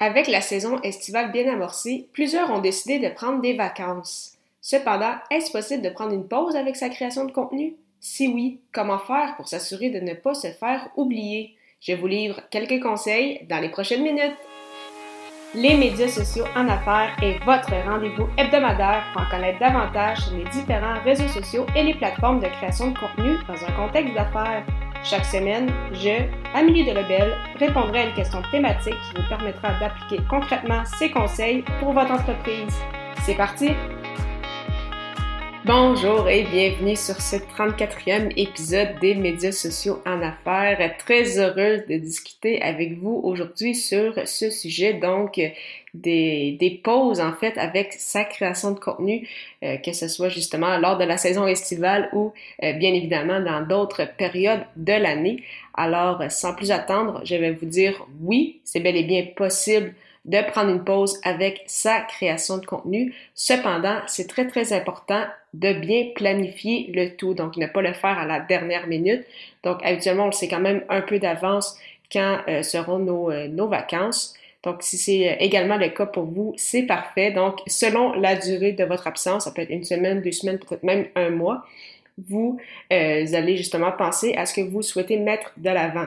Avec la saison estivale bien amorcée, plusieurs ont décidé de prendre des vacances. Cependant, est-ce possible de prendre une pause avec sa création de contenu? Si oui, comment faire pour s'assurer de ne pas se faire oublier? Je vous livre quelques conseils dans les prochaines minutes. Les médias sociaux en affaires est votre rendez-vous hebdomadaire pour en connaître davantage sur les différents réseaux sociaux et les plateformes de création de contenu dans un contexte d'affaires. Chaque semaine, je, Amélie Delebel, répondrai à une question thématique qui vous permettra d'appliquer concrètement ces conseils pour votre entreprise. C'est parti! Bonjour et bienvenue sur ce 34e épisode des médias sociaux en affaires. Très heureuse de discuter avec vous aujourd'hui sur ce sujet, donc des, des pauses en fait avec sa création de contenu, euh, que ce soit justement lors de la saison estivale ou euh, bien évidemment dans d'autres périodes de l'année. Alors, sans plus attendre, je vais vous dire oui, c'est bel et bien possible de prendre une pause avec sa création de contenu. Cependant, c'est très très important de bien planifier le tout, donc ne pas le faire à la dernière minute. Donc habituellement, on sait quand même un peu d'avance quand euh, seront nos, euh, nos vacances. Donc, si c'est euh, également le cas pour vous, c'est parfait. Donc, selon la durée de votre absence, ça peut être une semaine, deux semaines, peut-être même un mois, vous, allez justement penser à ce que vous souhaitez mettre de l'avant.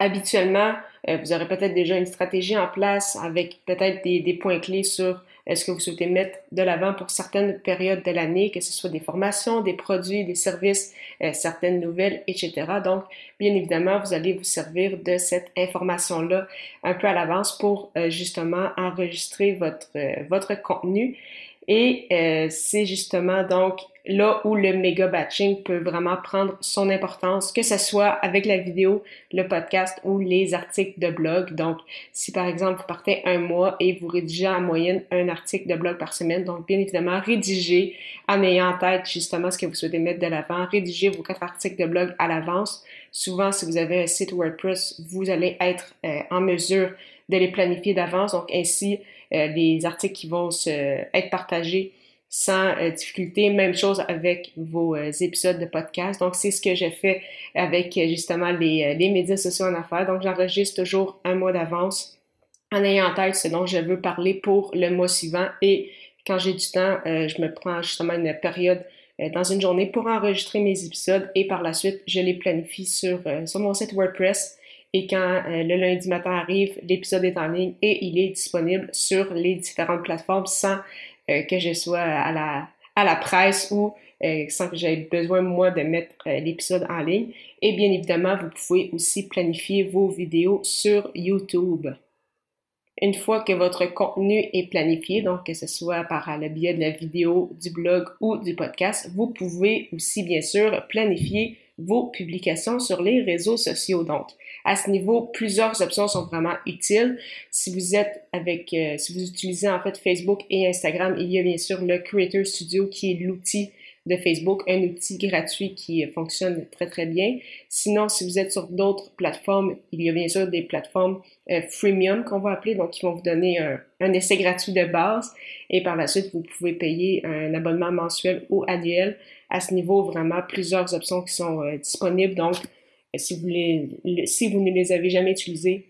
Habituellement, euh, vous aurez peut-être déjà une stratégie en place avec peut-être des, des points clés sur est-ce que vous souhaitez mettre de l'avant pour certaines périodes de l'année, que ce soit des formations, des produits, des services, euh, certaines nouvelles, etc. Donc, bien évidemment, vous allez vous servir de cette information-là un peu à l'avance pour euh, justement enregistrer votre, votre contenu. Et c'est justement donc là où le méga batching peut vraiment prendre son importance, que ce soit avec la vidéo, le podcast ou les articles de blog. Donc, si par exemple vous partez un mois et vous rédigez en moyenne un article de blog par semaine, donc bien évidemment, rédigez en ayant en tête justement ce que vous souhaitez mettre de l'avant, rédigez vos quatre articles de blog à l'avance. Souvent, si vous avez un site WordPress, vous allez être euh, en mesure de les planifier d'avance. Donc, ainsi, euh, les articles qui vont se, être partagés sans euh, difficulté. Même chose avec vos euh, épisodes de podcast. Donc, c'est ce que j'ai fait avec euh, justement les, les médias sociaux en affaires. Donc, j'enregistre toujours un mois d'avance en ayant en tête ce dont je veux parler pour le mois suivant. Et quand j'ai du temps, je me prends justement une période dans une journée pour enregistrer mes épisodes et par la suite, je les planifie sur, sur mon site WordPress. Et quand le lundi matin arrive, l'épisode est en ligne et il est disponible sur les différentes plateformes sans que je sois à la, à la presse ou euh, sans que j'aie besoin, moi, de mettre euh, l'épisode en ligne. Et bien évidemment, vous pouvez aussi planifier vos vidéos sur YouTube. Une fois que votre contenu est planifié, donc que ce soit par le biais de la vidéo, du blog ou du podcast, vous pouvez aussi bien sûr planifier vos publications sur les réseaux sociaux. Donc, à ce niveau, plusieurs options sont vraiment utiles. Si vous êtes avec, euh, si vous utilisez en fait Facebook et Instagram, il y a bien sûr le Creator Studio qui est l'outil de Facebook, un outil gratuit qui fonctionne très très bien. Sinon, si vous êtes sur d'autres plateformes, il y a bien sûr des plateformes euh, freemium qu'on va appeler, donc qui vont vous donner un, essai gratuit de base et par la suite, vous pouvez payer un abonnement mensuel ou annuel. À ce niveau, vraiment plusieurs options qui sont euh, disponibles. Donc, si vous, les, si vous ne les avez jamais utilisées,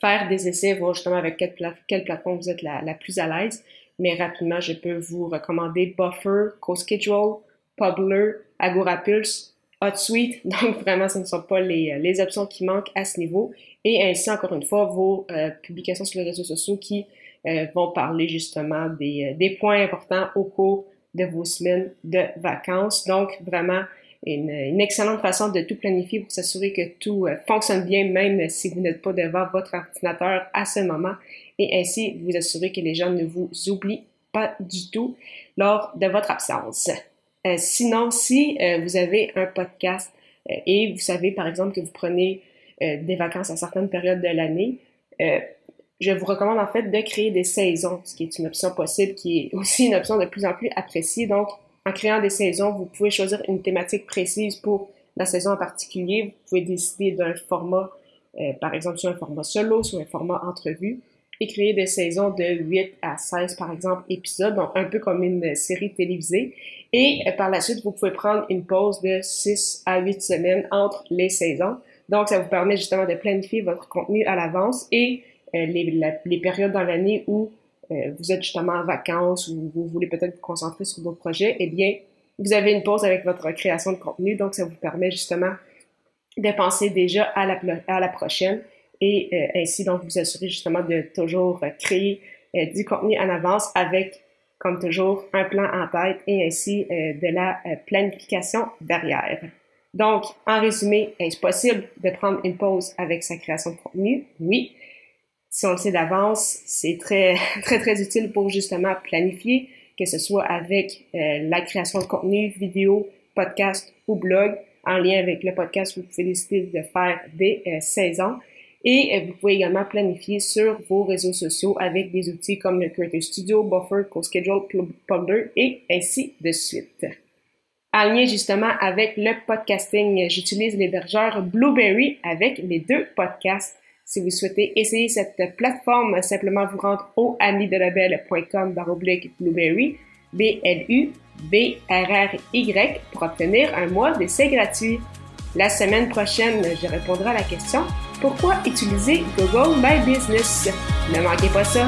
faire des essais, voir justement avec quelle, quelle plateforme vous êtes la, la plus à l'aise. Mais rapidement, je peux vous recommander Buffer, CoSchedule, Publer, AgoraPulse, HotSuite. Donc vraiment, ce ne sont pas les, les options qui manquent à ce niveau. Et ainsi, encore une fois, vos euh, publications sur les réseaux sociaux qui euh, vont parler justement des, des points importants au cours de vos semaines de vacances. Donc vraiment, une, excellente façon de tout planifier pour s'assurer que tout euh, fonctionne bien, même si vous n'êtes pas devant votre ordinateur à ce moment, et ainsi vous assurer que les gens ne vous oublient pas du tout lors de votre absence. Euh, sinon, si euh, vous avez un podcast et vous savez par exemple que vous prenez des vacances à certaines périodes de l'année, je vous recommande en fait de créer des saisons, ce qui est une option possible, qui est aussi une option de plus en plus appréciée. Donc, en créant des saisons, vous pouvez choisir une thématique précise pour la saison en particulier. Vous pouvez décider d'un format, euh, par exemple, sur un format solo, sur un format entrevue, et créer des saisons de 8 à 16, par exemple, épisodes, donc un peu comme une série télévisée. Et euh, par la suite, vous pouvez prendre une pause de 6 à 8 semaines entre les saisons. Donc, ça vous permet justement de planifier votre contenu à l'avance et les, périodes dans l'année où vous êtes justement en vacances ou vous voulez peut-être vous concentrer sur vos projets, eh bien, vous avez une pause avec votre création de contenu, donc ça vous permet justement de penser déjà à la, prochaine et euh, ainsi donc vous assurer justement de toujours créer euh, du contenu en avance avec comme toujours un plan en tête et ainsi euh, de la planification derrière. Donc, en résumé, est-ce possible de prendre une pause avec sa création de contenu? Oui. Si on le sait d'avance, c'est très, très, très utile pour justement planifier, que ce soit avec la création de contenu, vidéo, podcast ou blog, en lien avec le podcast, vous pouvez décider de faire des euh, saisons. Et euh, vous pouvez également planifier sur vos réseaux sociaux avec des outils comme le Creator Studio, Buffer, CoSchedule, Ponder et ainsi de suite. En lien justement avec le podcasting, j'utilise l'hébergeur Blueberry avec les deux podcasts. Si vous souhaitez essayer cette plateforme, simplement vous rendre au amidelabel.com baroblique Blueberry, B-L-U B-R-R-Y pour obtenir un mois d'essai gratuit. La semaine prochaine, je répondrai à la question Pourquoi utiliser Google My Business? Ne manquez pas ça